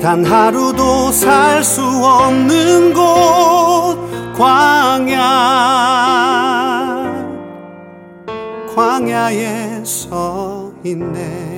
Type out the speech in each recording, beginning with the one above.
단 하루도 살 수 없는 곳 광야. 광야에 서 있네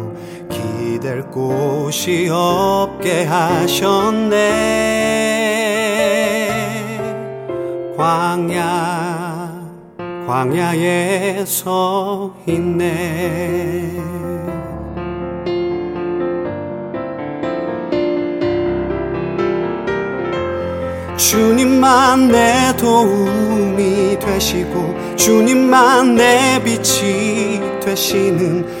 기댈 곳이 없게 하셨네. 광야 광야에 서 있네. 주님만 내 도움이 되시고 주님만 내 빛이 되시는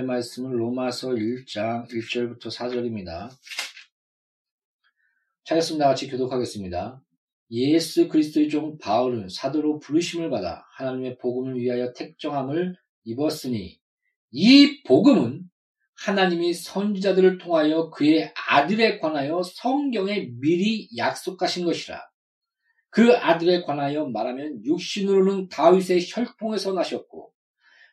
오늘 말씀은 로마서 1장 1절부터 4절입니다. 찾았습니다. 같이 교독하겠습니다. 예수 그리스도의 종 바울은 사도로 부르심을 받아 하나님의 복음을 위하여 택정함을 입었으니 이 복음은 하나님이 선지자들을 통하여 그의 아들에 관하여 성경에 미리 약속하신 것이라. 그 아들에 관하여 말하면 육신으로는 다윗의 혈통에서 나셨고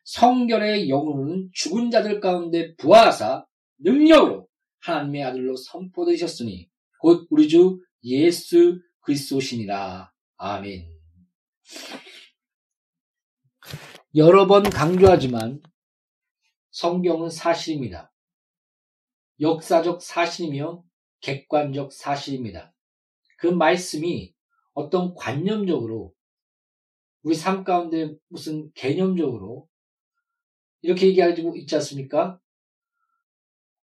성결의 영으로는 죽은 자들 가운데 부하사 능력으로 하나님의 아들로 선포되셨으니 곧 우리 주 예수 그리스도시니라. 아멘. 여러 번 강조하지만 성경은 사실입니다. 역사적 사실이며 객관적 사실입니다. 그 말씀이 어떤 관념적으로 우리 삶 가운데 무슨 개념적으로 이렇게 얘기하고 있지 않습니까?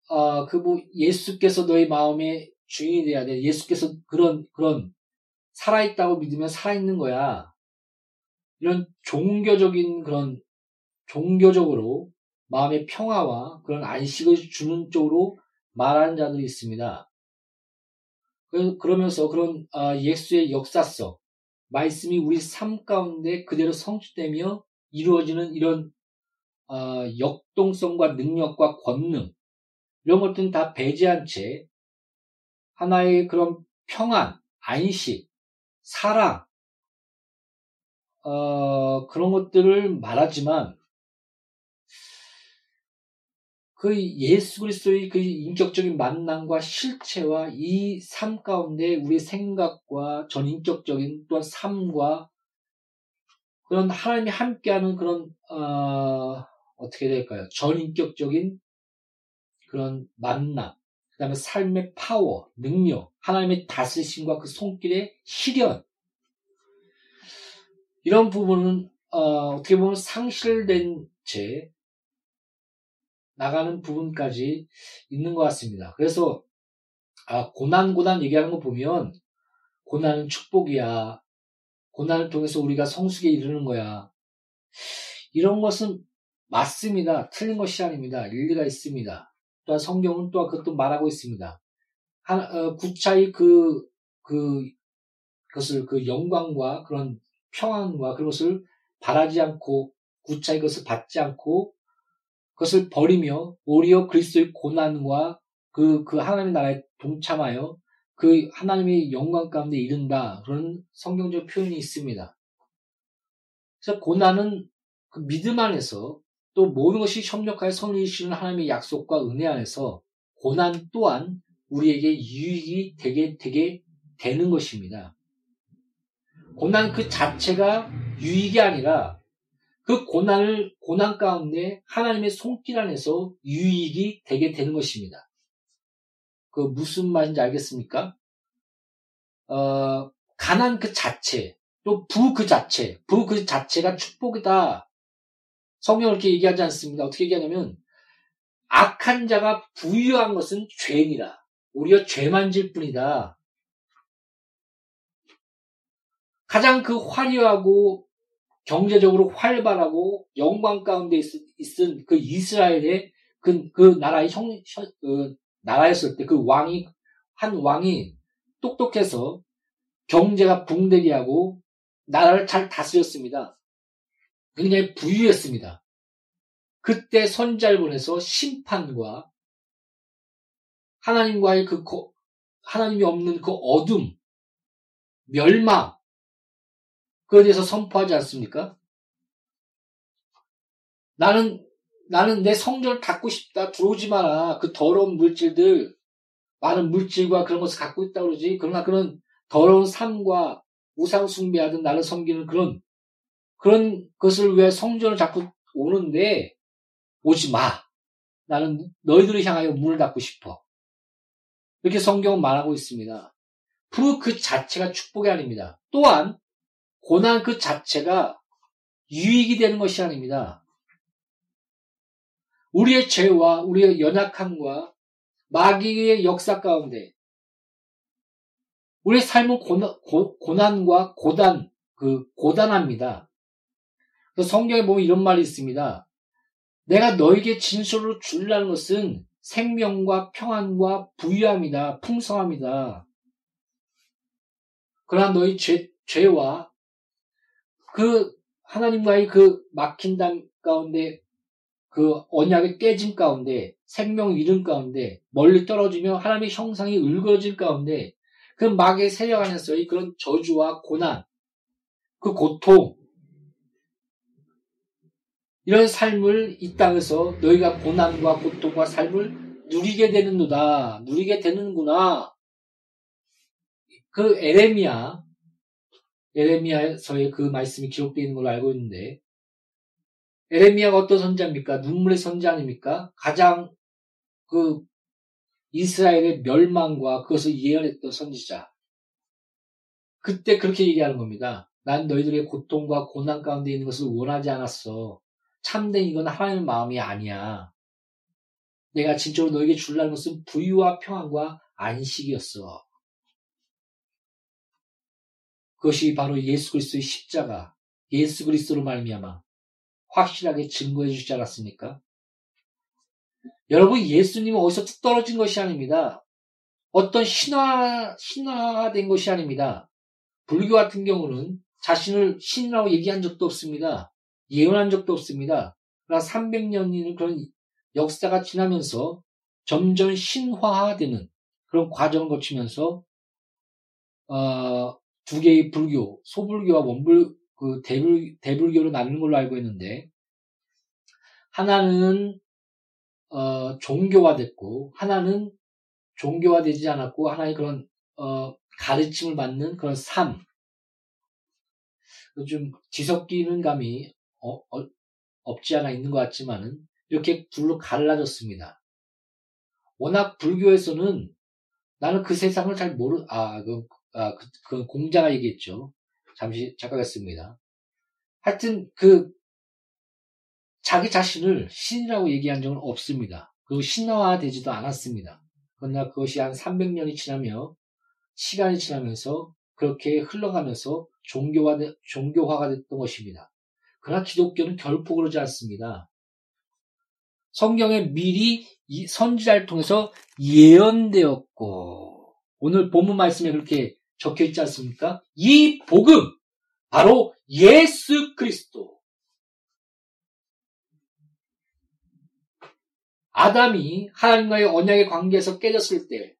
아, 그 뭐 예수께서 너의 마음의 주인이 돼야 돼. 예수께서 그런 그런 살아있다고 믿으면 살아있는 거야. 이런 종교적인 그런 종교적으로 마음의 평화와 그런 안식을 주는 쪽으로 말하는 자들이 있습니다. 그러면서 그런 아, 예수의 역사성, 말씀이 우리 삶 가운데 그대로 성취되며 이루어지는 이런 아, 역동성과 능력과 권능 이런 것들은 다 배제한 채 하나의 그런 평안, 안식, 사랑 어, 그런 것들을 말하지만 그 예수 그리스도의 그 인격적인 만남과 실체와 이 삶 가운데 우리 생각과 전인격적인 또한 삶과 그런 하나님이 함께하는 그런 어, 어떻게 될까요? 전인격적인 그런 만남, 그 다음에 삶의 파워, 능력, 하나님의 다스리심과 그 손길의 실현 이런 부분은 어, 떻게 보면 상실된 채 나가는 부분까지 있는 것 같습니다. 그래서 아, 고난 고난 얘기하는 거 보면 고난은 축복이야. 고난을 통해서 우리가 성숙에 이르는 거야. 이런 것은 맞습니다. 틀린 것이 아닙니다. 일리가 있습니다. 또한 성경은 또한 그것도 말하고 있습니다. 하나, 어, 구차히 그, 그, 그것을 그 영광과 그런 평안과 그것을 바라지 않고 구차히 그것을 받지 않고 그것을 버리며 오히려 그리스도의 고난과 그, 그 하나님의 나라에 동참하여 그 하나님의 영광 가운데 이른다. 그런 성경적 표현이 있습니다. 그래서 고난은 그 믿음 안에서 또 모든 것이 협력하여 선을 이시는 하나님의 약속과 은혜 안에서 고난 또한 우리에게 유익이 되게 되게 되는 것입니다. 고난 그 자체가 유익이 아니라 그 고난을 고난 가운데 하나님의 손길 안에서 유익이 되게 되는 것입니다. 그 무슨 말인지 알겠습니까? 어, 가난 그 자체, 또 부 그 자체, 부 그 자체가 축복이다. 성경을 이렇게 얘기하지 않습니다. 어떻게 얘기하냐면 악한 자가 부유한 것은 죄니라. 오히려 죄만 질 뿐이다. 가장 그 화려하고 경제적으로 활발하고 영광 가운데 있, 있은 그 이스라엘의 그, 그 나라의 형, 형그 나라였을 때 그 왕이, 한 왕이 똑똑해서 경제가 붕대기 하고 나라를 잘 다스렸습니다. 굉장히 부유했습니다. 그때 선자를 보내서 심판과 하나님과의 그, 하나님이 없는 그 어둠, 멸망, 그에 대해서 선포하지 않습니까? 나는, 나는 내 성전을 닫고 싶다. 들어오지 마라. 그 더러운 물질들, 많은 물질과 그런 것을 갖고 있다 그러지. 그러나 그런 더러운 삶과 우상 숭배하든 나를 섬기는 그런, 그런 것을 왜 성전을 자꾸 오는데 오지 마. 나는 너희들을 향하여 문을 닫고 싶어. 이렇게 성경은 말하고 있습니다. 그, 그 자체가 축복이 아닙니다. 또한 고난 그 자체가 유익이 되는 것이 아닙니다. 우리의 죄와 우리의 연약함과 마귀의 역사 가운데 우리의 삶은 고난, 고 난과 고단, 그 고단합니다. 성경에 보면 이런 말이 있습니다. 내가 너에게 진술을 줄라는 것은 생명과 평안과 부유함이다, 풍성함이다. 그러나 너희 죄, 죄와 그 하나님과의 그 막힌 담 가운데 그 언약의 깨짐 가운데 생명 잃음 가운데 멀리 떨어지며 하나님의 형상이 울거진 가운데 그 마귀의 세력 안에서의 그런 저주와 고난 그 고통 이런 삶을 이 땅에서 너희가 고난과 고통과 삶을 누리게 되는도다 누리게 되는구나 그 에레미야 에레미야서의 그 말씀이 기록되어 있는 걸로 알고 있는데 에레미야가 어떤 선자입니까? 눈물의 선자 아닙니까? 가장 그 이스라엘의 멸망과 그것을 예언했던 선지자. 그때 그렇게 얘기하는 겁니다. 난 너희들의 고통과 고난 가운데 있는 것을 원하지 않았어. 참된 이건 하나님의 마음이 아니야. 내가 진짜로 너에게 줄라는 것은 부유와 평안과 안식이었어. 그것이 바로 예수 그리스도의 십자가, 예수 그리스도로 말미암아 확실하게 증거해 주지 않았습니까? 여러분, 예수님은 어디서 툭 떨어진 것이 아닙니다. 어떤 신화, 신화된 것이 아닙니다. 불교 같은 경우는 자신을 신이라고 얘기한 적도 없습니다. 예언한 적도 없습니다. 그러나 300년이는 그런 역사가 지나면서 점점 신화되는 그런 과정을 거치면서 어, 두 개의 불교, 소불교와 원불 그 대불, 대불교로 나누는 걸로 알고 있는데, 하나는, 어, 종교화됐고, 하나는 종교화되지 않았고, 하나의 그런, 어, 가르침을 받는 그런 삶. 좀 뒤섞이는 감이, 어, 어, 없지 않아 있는 것 같지만은, 이렇게 둘로 갈라졌습니다. 워낙 불교에서는 나는 그 세상을 잘 모르, 아, 그, 아, 그, 그 공자가 얘기했죠. 잠시 착각했습니다. 하여튼 그 자기 자신을 신이라고 얘기한 적은 없습니다. 그리고 신화되지도 않았습니다. 그러나 그것이 한 300년이 지나며 시간이 지나면서 그렇게 흘러가면서 종교화, 종교화가 됐던 것입니다. 그러나 기독교는 결코 그러지 않습니다. 성경에 미리 이 선지자를 통해서 예언되었고 오늘 본문 말씀에 그렇게 적혀 있지 않습니까? 이 복음, 바로 예수 그리스도. 아담이 하나님과의 언약의 관계에서 깨졌을 때,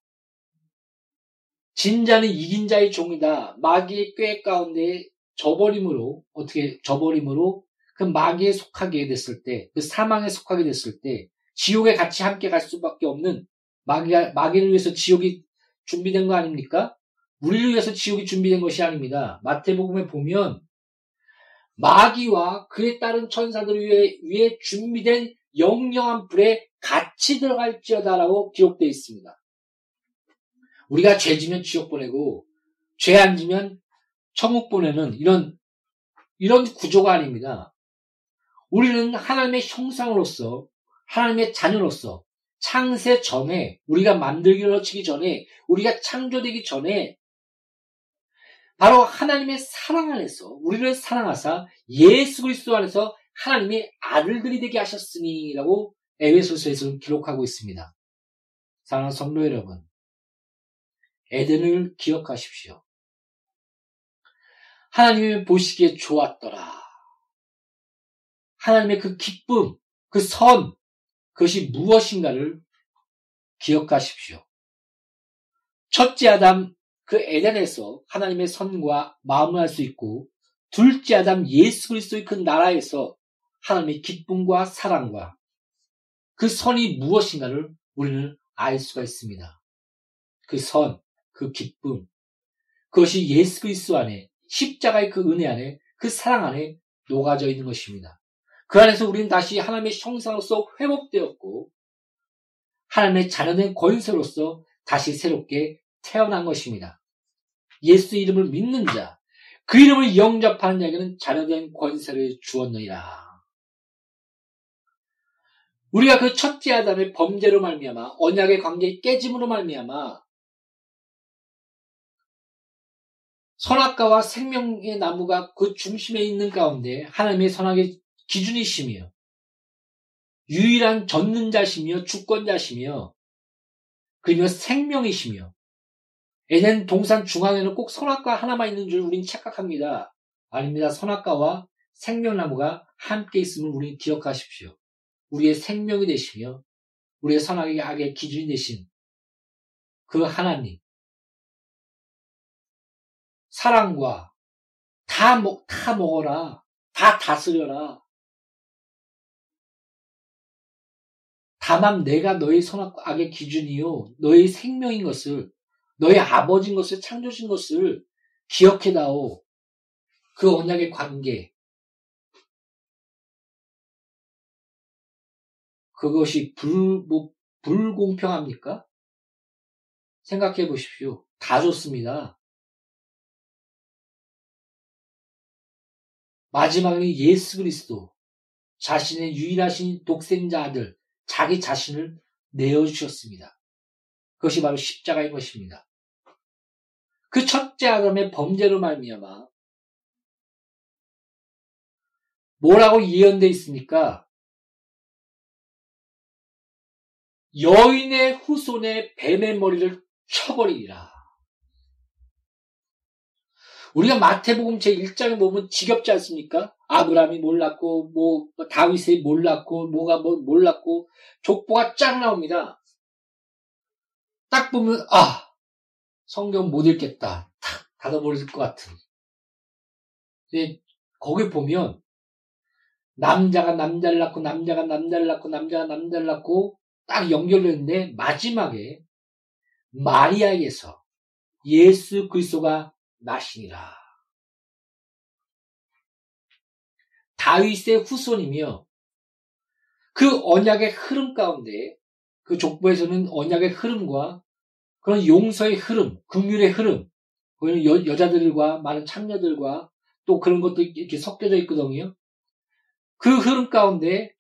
진자는 이긴 자의 종이다. 마귀의 꾀 가운데 저버림으로, 어떻게 저버림으로 그 마귀에 속하게 됐을 때, 그 사망에 속하게 됐을 때, 지옥에 같이 함께 갈 수밖에 없는 마귀가, 마귀를 위해서 지옥이 준비된 거 아닙니까? 우리를 위해서 지옥이 준비된 것이 아닙니다. 마태복음에 보면 마귀와 그에 따른 천사들 위해, 위해 준비된 영영한 불에 같이 들어갈지어다라고 기록되어 있습니다. 우리가 죄 지면 지옥 보내고 죄 안 지면 천국 보내는 이런 이런 구조가 아닙니다. 우리는 하나님의 형상으로서 하나님의 자녀로서 창세 전에 우리가 만들기로 치기 전에 우리가 창조되기 전에 바로 하나님의 사랑 안에서 우리를 사랑하사 예수 그리스도 안에서 하나님의 아들들이 되게 하셨으니라고 에베소서에서는 기록하고 있습니다. 사랑하는 성도 여러분, 에덴을 기억하십시오. 하나님이 보시기에 좋았더라. 하나님의 그 기쁨, 그 선, 그것이 무엇인가를 기억하십시오. 첫째 아담 그 에덴에서 하나님의 선과 마음을 할 수 있고 둘째 아담 예수 그리스도의 그 나라에서 하나님의 기쁨과 사랑과 그 선이 무엇인가를 우리는 알 수가 있습니다. 그 선, 그 기쁨, 그것이 예수 그리스도 안에 십자가의 그 은혜 안에 그 사랑 안에 녹아져 있는 것입니다. 그 안에서 우리는 다시 하나님의 형상으로서 회복되었고 하나님의 자녀된 권세로서 다시 새롭게 태어난 것입니다. 예수 이름을 믿는 자, 그 이름을 영접하는 자에게는 자녀된 권세를 주었느니라. 우리가 그 첫째 아담의 범죄로 말미암아 언약의 관계의 깨짐으로 말미암아 선악과와 생명의 나무가 그 중심에 있는 가운데 하나님의 선악의 기준이시며 유일한 젖는 자시며 주권자시며 그리며 생명이시며 에덴 동산 중앙에는 꼭 선악과 하나만 있는 줄 우리는 착각합니다. 아닙니다. 선악과와 생명나무가 함께 있음을 우리는 기억하십시오. 우리의 생명이 되시며 우리의 선악의 악의 기준이 되신 그 하나님 사랑과 다, 먹, 다 먹어라. 다 다스려라. 다만 내가 너의 선악의 기준이요. 너의 생명인 것을, 너의 아버지인 것을, 창조신 것을 기억해다오. 그 언약의 관계. 그것이 불, 뭐, 불공평합니까? 생각해 보십시오. 다 좋습니다. 마지막에 예수 그리스도 자신의 유일하신 독생자 아들 자기 자신을 내어주셨습니다. 그것이 바로 십자가인 것입니다. 그 첫째 아담의 범죄로 말미암아 뭐라고 예언되어 있습니까? 여인의 후손의 뱀의 머리를 쳐버리리라. 우리가 마태복음 제1장에 보면 지겹지 않습니까? 아브라함이 몰랐고, 뭐, 다윗이 몰랐고, 뭐가 뭐 몰랐고, 족보가 쫙 나옵니다. 딱 보면, 아, 성경 못 읽겠다. 탁, 닫아버릴 것 같은. 근데 거기 보면, 남자가 남자를 낳고, 남자가 남자를 낳고, 남자가 남자를 낳고, 딱 연결되는데, 마지막에, 마리아에게서 예수 그리스도가 나시니라. 다윗의 후손이며 그 언약의 흐름 가운데 그 족보에서는 언약의 흐름과 그런 용서의 흐름, 긍휼의 흐름, 여, 여자들과 많은 참녀들과 또 그런 것도 이렇게 섞여져 있거든요. 그 흐름 가운데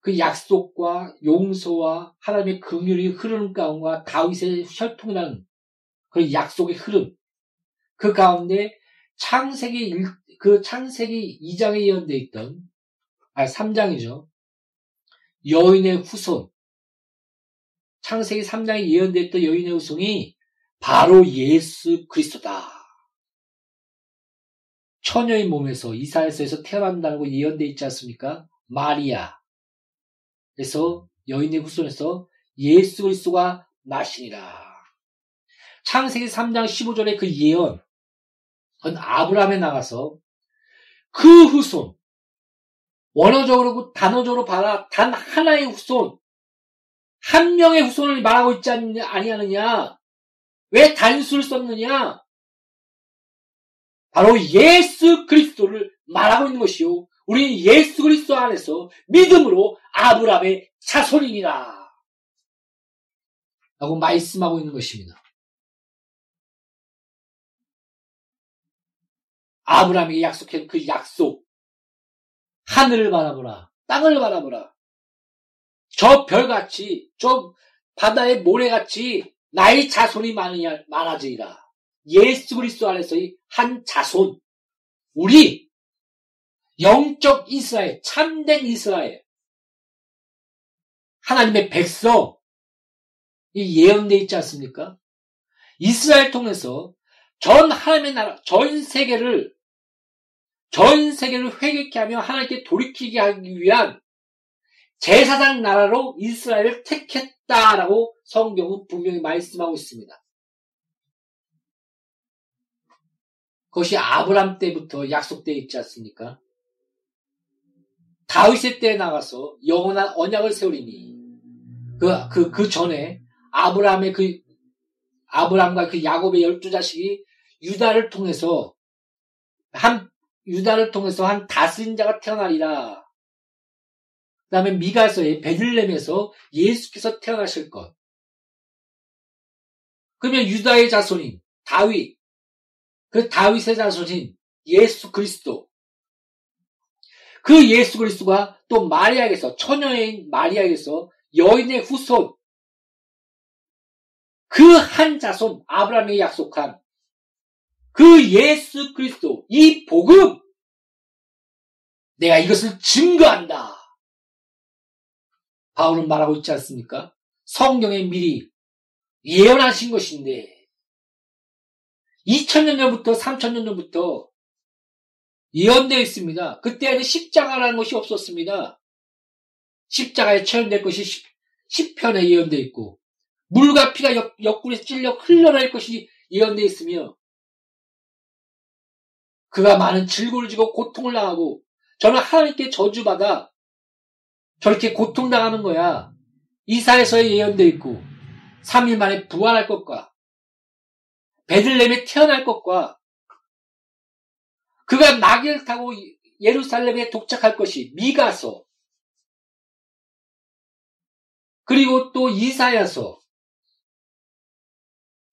그 약속과 용서와 하나님의 긍휼이 흐르는 가운데 다윗의 혈통이라는 그 약속의 흐름, 그 가운데 창세기 1, 그 창세기 2장에 예언되어 있던 아 3장이죠. 여인의 후손 창세기 3장에 예언되었던 여인의 후손이 바로 예수 그리스도다. 처녀의 몸에서 이사에서 태어난다고 예언되어 있지 않습니까? 마리아. 그래서 여인의 후손에서 예수 그리스도가 나시니라. 창세기 3장 15절의 그 예언 아브라함에 나가서 그 후손, 원어적으로, 단어적으로 봐라. 단 하나의 후손, 한 명의 후손을 말하고 있지 아니하느냐? 왜 단수를 썼느냐? 바로 예수 그리스도를 말하고 있는 것이요. 우리는 예수 그리스도 안에서 믿음으로 아브라함의 자손이니라. 라고 말씀하고 있는 것입니다. 아브라함에게 약속한 그 약속. 하늘을 바라보라. 땅을 바라보라. 저 별같이, 저 바다의 모래같이 나의 자손이 많으냐, 많아지리라. 예수 그리스도 안에서의 한 자손. 우리, 영적 이스라엘, 참된 이스라엘. 하나님의 백성. 이 예언돼 있지 않습니까? 이스라엘 통해서 전 하나님의 나라, 전 세계를 전 세계를 회개케 하며 하나님께 돌이키게 하기 위한 제사장 나라로 이스라엘을 택했다라고 성경은 분명히 말씀하고 있습니다. 그것이 아브람 때부터 약속되어 있지 않습니까? 다윗의 때에 나가서 영원한 언약을 세우리니 그, 그, 그 전에 아브라함의 그, 아브라함과 그 야곱의 열두 자식이 유다를 통해서 한 유다를 통해서 한 다스림자가 태어나리라. 그 다음에 미가서의 베들렘에서 예수께서 태어나실 것. 그러면 유다의 자손인 다윗, 그 다윗의 자손인 예수 그리스도, 그 예수 그리스도가 또 마리아에게서 처녀인 마리아에게서 여인의 후손, 그 한 자손 아브라함이 약속한 그 예수 그리스도, 이 복음, 내가 이것을 증거한다. 바울은 말하고 있지 않습니까? 성경에 미리 예언하신 것인데, 2000년 전부터 3000년 전부터 예언되어 있습니다. 그때에는 십자가라는 것이 없었습니다. 십자가에 체현될 것이 10, 편에 예언되어 있고 물과 피가 옆, 옆구리에 찔려 흘러날 것이 예언되어 있으며 그가 많은 질고를 지고 고통을 당하고 저는 하나님께 저주받아 저렇게 고통당하는 거야. 이사에서의 예언되어 있고 3일 만에 부활할 것과 베들렘에 태어날 것과 그가 낙을 타고 예루살렘에 도착할 것이 미가서 그리고 또 이사야서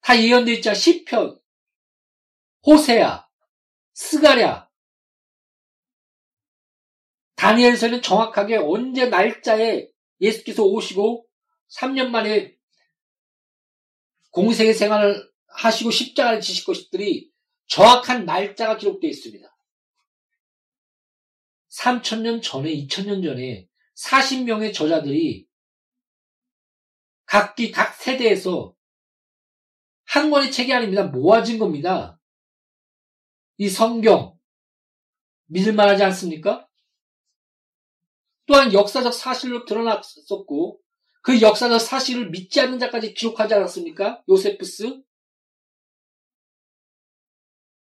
다 예언되어 있자 시편 호세야 스가랴 다니엘서는 정확하게 언제 날짜에 예수께서 오시고 3년 만에 공생의 생활을 하시고 십자가를 지실 것들이 정확한 날짜가 기록되어 있습니다. 3천년 전에, 2천년 전에 40명의 저자들이 각기 각 세대에서 한 권의 책이 아닙니다. 모아진 겁니다. 이 성경 믿을만 하지 않습니까? 또한 역사적 사실로 드러났었고 그 역사적 사실을 믿지 않는 자까지 기록하지 않았습니까? 요세프스.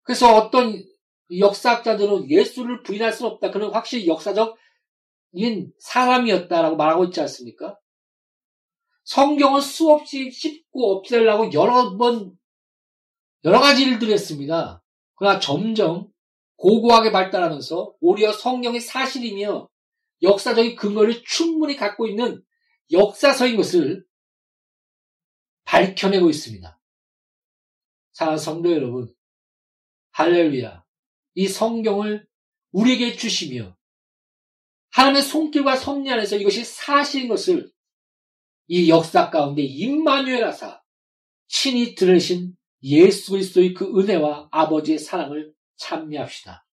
그래서 어떤 역사학자들은 예수를 부인할 수는 없다. 그는 확실히 역사적 인 사람이었다라고 말하고 있지 않습니까? 성경은 수없이 씹고 없애려고 여러 번 여러 가지 일들을 했습니다. 그러나 점점 고고하게 발달하면서 오히려 성경이 사실이며 역사적인 근거를 충분히 갖고 있는 역사서인 것을 밝혀내고 있습니다. 사랑하는 성도 여러분, 할렐루야. 이 성경을 우리에게 주시며 하나님의 손길과 섭리 안에서 이것이 사실인 것을 이 역사 가운데 임마누엘 하사 친히 들으신 예수 그리스도의 그 은혜와 아버지의 사랑을 찬미합시다.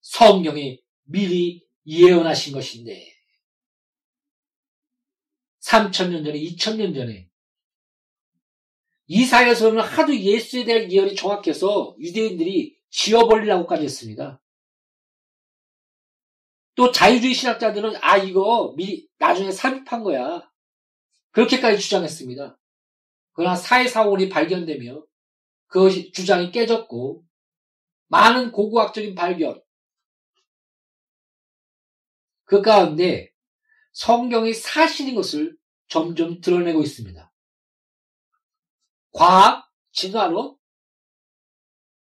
성경이 미리 예언하신 것인데 3천년 전에 2천년 전에 이사야서는 하도 예수에 대한 예언이 정확해서 유대인들이 지어버리라고까지 했습니다. 또 자유주의 신학자들은 아 이거 미리 나중에 삽입한 거야. 그렇게까지 주장했습니다. 그러나 사회사원이 발견되며 그것이 주장이 깨졌고 많은 고고학적인 발견 그 가운데 성경이 사실인 것을 점점 드러내고 있습니다. 과학, 진화론?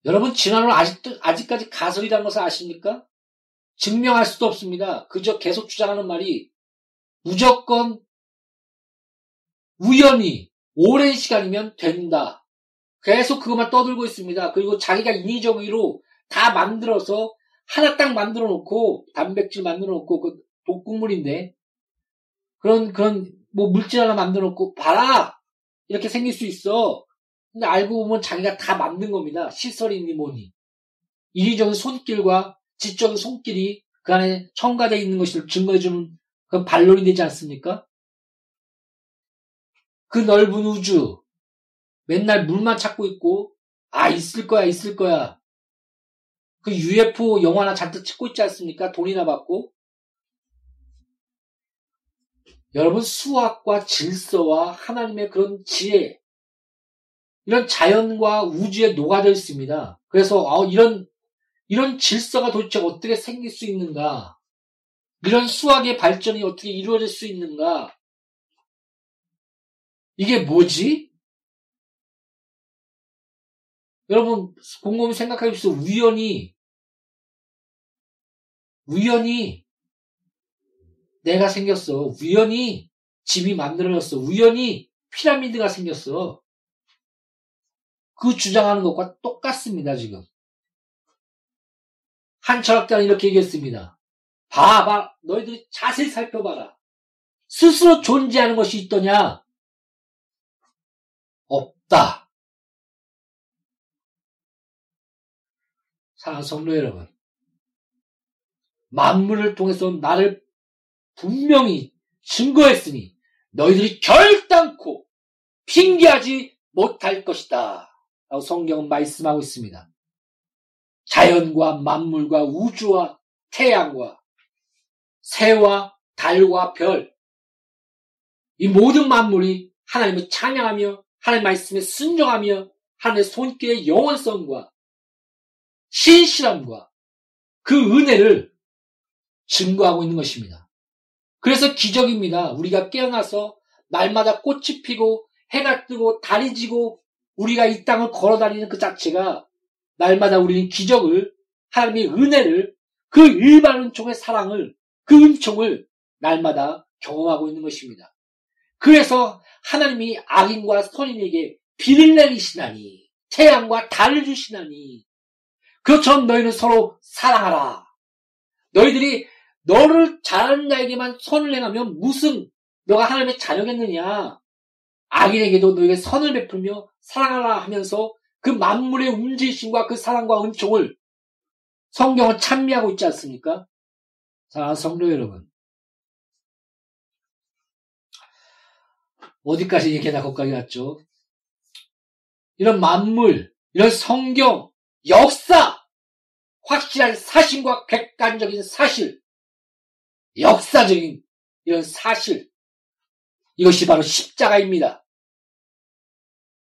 여러분, 진화론 아직도, 아직까지 가설이라는 것을 아십니까? 증명할 수도 없습니다. 그저 계속 주장하는 말이 무조건 우연히 오랜 시간이면 된다. 계속 그것만 떠들고 있습니다. 그리고 자기가 인위적으로 다 만들어서 하나 딱 만들어 놓고 단백질 만들어 놓고 그 독국물인데 그런 그런 뭐 물질 하나 만들어 놓고 봐라 이렇게 생길 수 있어. 근데 알고 보면 자기가 다 만든 겁니다. 시설이니 뭐니. 인위적인 손길과 지적인 손길이 그 안에 첨가되어 있는 것을 증거해주는 그런 반론이 되지 않습니까? 그 넓은 우주, 맨날 물만 찾고 있고, 아, 있을 거야, 있을 거야. 그 UFO 영화나 잔뜩 찍고 있지 않습니까? 돈이나 받고. 여러분, 수학과 질서와 하나님의 그런 지혜, 이런 자연과 우주에 녹아져 있습니다. 그래서, 어, 이런 이런 질서가 도대체 어떻게 생길 수 있는가? 이런 수학의 발전이 어떻게 이루어질 수 있는가? 이게 뭐지? 여러분, 곰곰이 보세요. 우연히, 우연히 내가 생겼어. 우연히 집이 만들어졌어. 우연히 피라미드가 생겼어. 그 주장하는 것과 똑같습니다, 지금. 한 철학자는 이렇게 얘기했습니다. 봐봐, 너희들이 자세히 살펴봐라. 스스로 존재하는 것이 있더냐? 없다. 사랑하는 성도 여러분, 만물을 통해서 나를 분명히 증거했으니 너희들이 결단코 핑계하지 못할 것이다. 라고 성경은 말씀하고 있습니다. 자연과 만물과 우주와 태양과 새와 달과 별, 이 모든 만물이 하나님을 찬양하며 하나님 말씀에 순종하며 하나님의 손길의 영원성과 신실함과 그 은혜를 증거하고 있는 것입니다. 그래서 기적입니다. 우리가 깨어나서 날마다 꽃이 피고 해가 뜨고 달이 지고 우리가 이 땅을 걸어 다니는 그 자체가 날마다 우리는 기적을 하나님의 은혜를 그 일반 은총의 사랑을 그 은총을 날마다 경험하고 있는 것입니다. 그래서 하나님이 악인과 선인에게 비를 내리시나니 태양과 달을 주시나니 그처럼 너희는 서로 사랑하라. 너희들이 너를 잘하는 자에게만 선을 행하면 무슨 너가 하나님의 자녀겠느냐. 악인에게도 너에게 선을 베풀며 사랑하라 하면서 그 만물의 움직이심과 그 사랑과 은총을 성경은 찬미하고 있지 않습니까? 자, 성도 여러분. 어디까지 얘기나 거기까지 갔죠? 이런 만물, 이런 성경, 역사, 확실한 사실과 객관적인 사실, 역사적인 이런 사실, 이것이 바로 십자가입니다.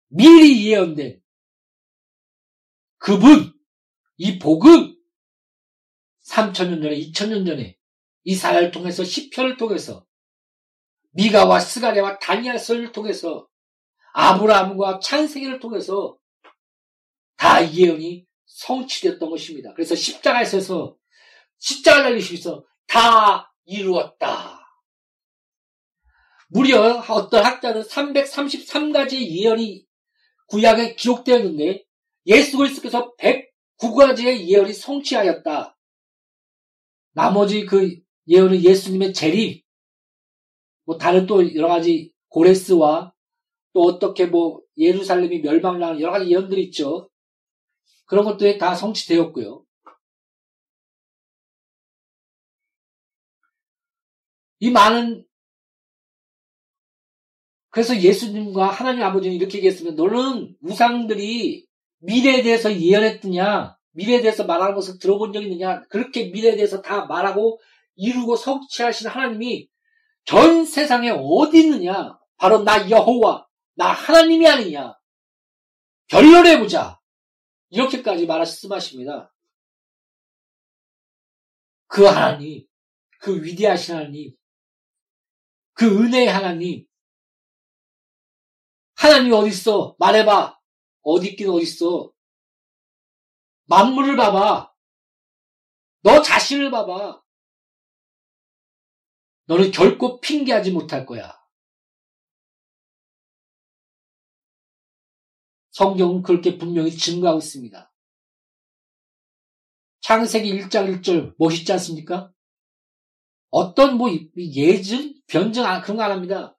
미리 예언된 그분, 이 복음, 3천년 전에, 2천년 전에 이사야를 통해서 시편을 통해서 미가와 스가랴와 다니엘서를 통해서 아브라함과 창세기를 통해서 다 예언이 성취됐던 것입니다. 그래서 십자가에서 십자가 달리시면서 다 이루었다. 무려 어떤 학자는 333가지의 예언이 구약에 기록되어 있는데 예수 그리스도께서 109가지의 예언이 성취하였다. 나머지 그 예언은 예수님의 재림, 뭐 다른 또 여러 가지 고레스와 또 어떻게 뭐 예루살렘이 멸망당하는 여러 가지 예언들이 있죠. 그런 것들이 다 성취되었고요. 이 많은 그래서 예수님과 하나님 아버지는 이렇게 얘기했으면 너는 우상들이 미래에 대해서 예언했느냐 미래에 대해서 말하는 것을 들어본 적 있느냐 그렇게 미래에 대해서 다 말하고 이루고 성취하신 하나님이 전 세상에 어디 있느냐 바로 나 여호와 나 하나님이 아니냐 결론해보자 이렇게까지 말씀하십니다. 그 하나님, 그 위대하신 하나님, 그 은혜의 하나님, 하나님이 어딨어? 말해봐. 어디 있긴 어딨어? 만물을 봐봐. 너 자신을 봐봐. 너는 결코 핑계하지 못할 거야. 성경은 그렇게 분명히 증거하고 있습니다. 창세기 1장 1절 멋있지 않습니까? 어떤 뭐 예증, 변증 그런 거 안 합니다.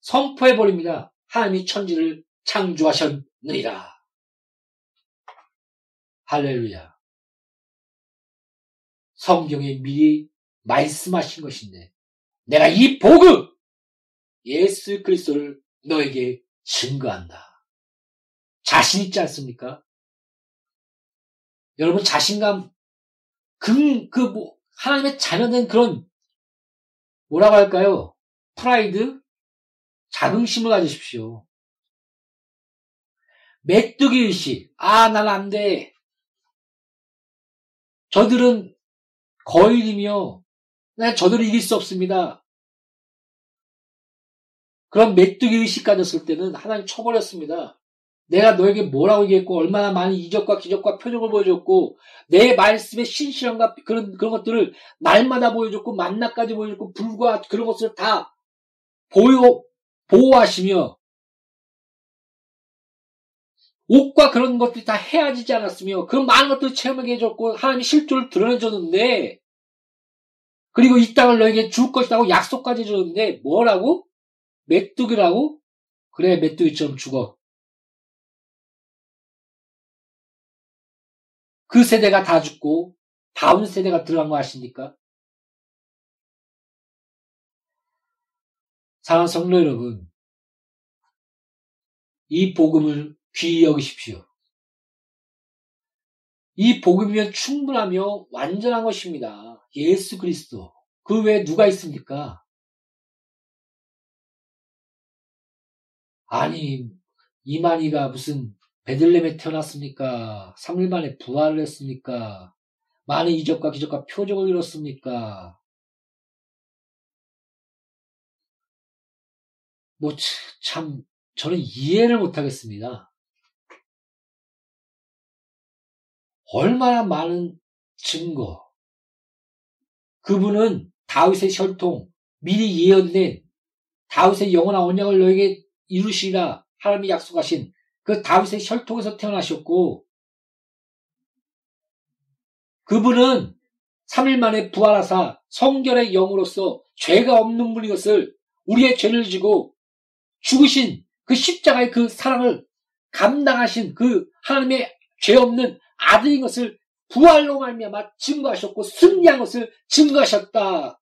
선포해 버립니다. 하나님이 천지를 창조하셨느니라. 할렐루야. 성경에 미리 말씀하신 것인데 내가 이 복음 예수 그리스도를 너에게 증거한다. 자신 있지 않습니까? 여러분 자신감, 그, 그, 뭐, 하나님의 자녀된 그런, 뭐라고 할까요? 프라이드? 자긍심을 가지십시오. 메뚜기 의식. 아, 난 안 돼. 저들은 거일이며, 난 저들을 이길 수 없습니다. 그런 메뚜기 의식 가졌을 때는 하나님 쳐버렸습니다. 내가 너에게 뭐라고 얘기했고 얼마나 많은 이적과 기적과 표적을 보여줬고 내 말씀의 신실함과 그런 그런 것들을 날마다 보여줬고 만나까지 보여줬고 불과 그런 것을 다 보여 보호하시며 옷과 그런 것들이 다 헤아지지 않았으며 그 많은 것들을 체험하게 해줬고 하나님의 실조를 드러내줬는데 그리고 이 땅을 너에게 줄 것이라고 약속까지 해줬는데 뭐라고? 메뚜기라고? 그래 메뚜기처럼 죽어. 그 세대가 다 죽고 다음 세대가 들어간 거 아십니까? 사랑하는 성도 여러분, 이 복음을 귀히 여기십시오. 이 복음이면 충분하며 완전한 것입니다. 예수 그리스도. 그 외에 누가 있습니까? 아니, 이만희가 무슨 베들렘에 태어났습니까? 3일 만에 부활을 했습니까? 많은 이적과 기적과 표적을 이뤘습니까? 뭐, 참, 저는 이해를 못하겠습니다. 얼마나 많은 증거. 그분은 다윗의 혈통, 미리 예언된 다윗의 영원한 언약을 너에게 이루시라 하나님이 약속하신 그 다윗의 혈통에서 태어나셨고 그분은 3일 만에 부활하사 성결의 영으로서 죄가 없는 분인 것을 우리의 죄를 지고 죽으신 그 십자가의 그 사랑을 감당하신 그 하나님의 죄 없는 아들인 것을 부활로 말미암아 증거하셨고 승리한 것을 증거하셨다.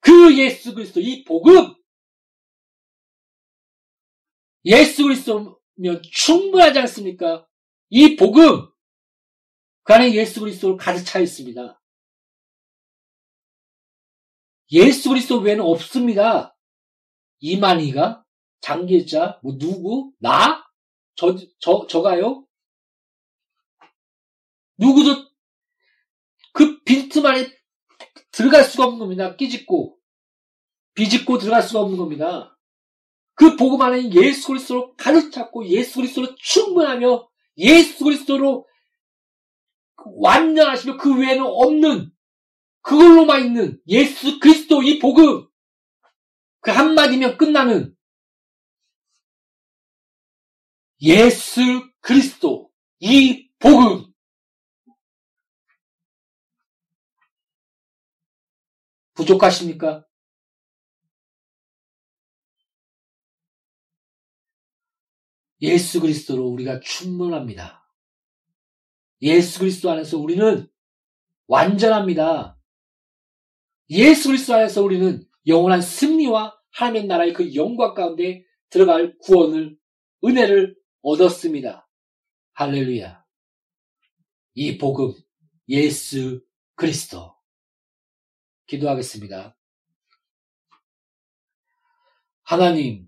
그 예수 그리스도 이 복음 예수 그리스도면 충분하지 않습니까? 이 복음 그 안에 예수 그리스도를 가득 차 있습니다. 예수 그리스도 외에는 없습니다. 이만희가 장기자 뭐 누구 나 저 저 저가요 누구도 그 빈틈 안에 들어갈 수가 없는 겁니다. 끼짓고 비집고 들어갈 수가 없는 겁니다. 그 복음 안에 예수 그리스도로 가득 찼고 예수 그리스도로 충분하며 예수 그리스도로 완전하시며 그 외에는 없는 그걸로만 있는 예수 그리스도 이 복음 그 한마디면 끝나는 예수 그리스도 이 복음 부족하십니까? 예수 그리스도로 우리가 충분합니다. 예수 그리스도 안에서 우리는 완전합니다. 예수 그리스도 안에서 우리는 영원한 승리와 하나님의 나라의 그 영광 가운데 들어갈 구원을 은혜를 얻었습니다. 할렐루야. 이 복음 예수 그리스도 기도하겠습니다. 하나님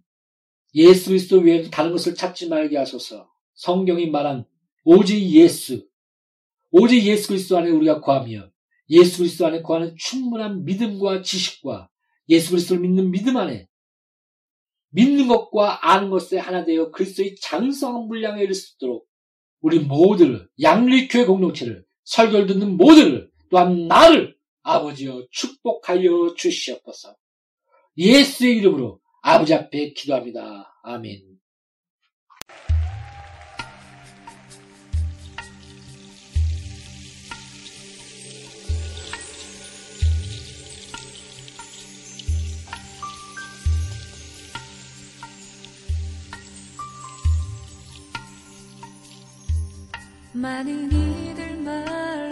예수 그리스도 외에는 다른 것을 찾지 말게 하소서. 성경이 말한 오직 예수, 오직 예수 그리스도 안에 우리가 구하며 예수 그리스도 안에 구하는 충분한 믿음과 지식과 예수 그리스도를 믿는 믿음 안에 믿는 것과 아는 것에 하나 되어 그리스도의 장성한 분량에 이를 수 있도록 우리 모두를 양리교회 공동체를 설교를 듣는 모두를 또한 나를 아버지여 축복하여 주시옵소서. 예수의 이름으로 아버지 앞에 기도합니다. 아멘. 많은 이들 말하고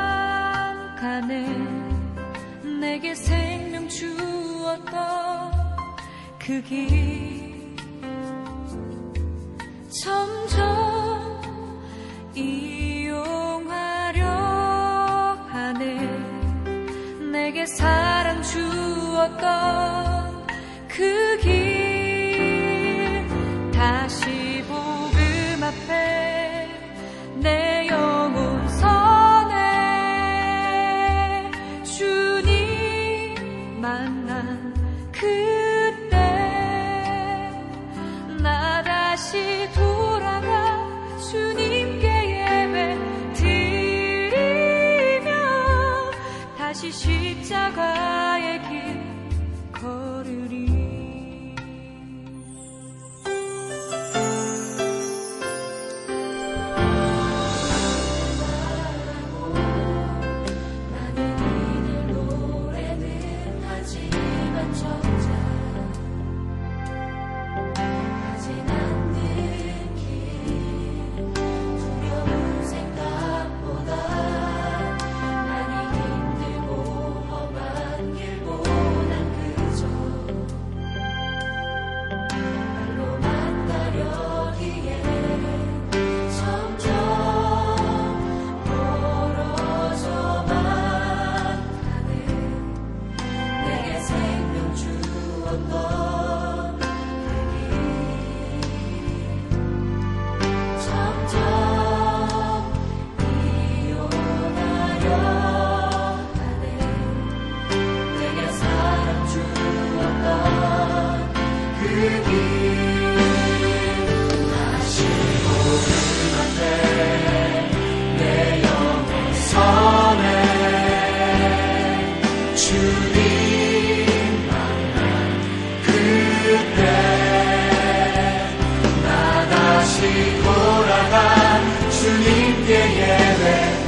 가네. 내게 생명 주었던 그 길. 점점 이용하려 하네. 내게 사랑 주었던 다시 돌아가 주님께 예배.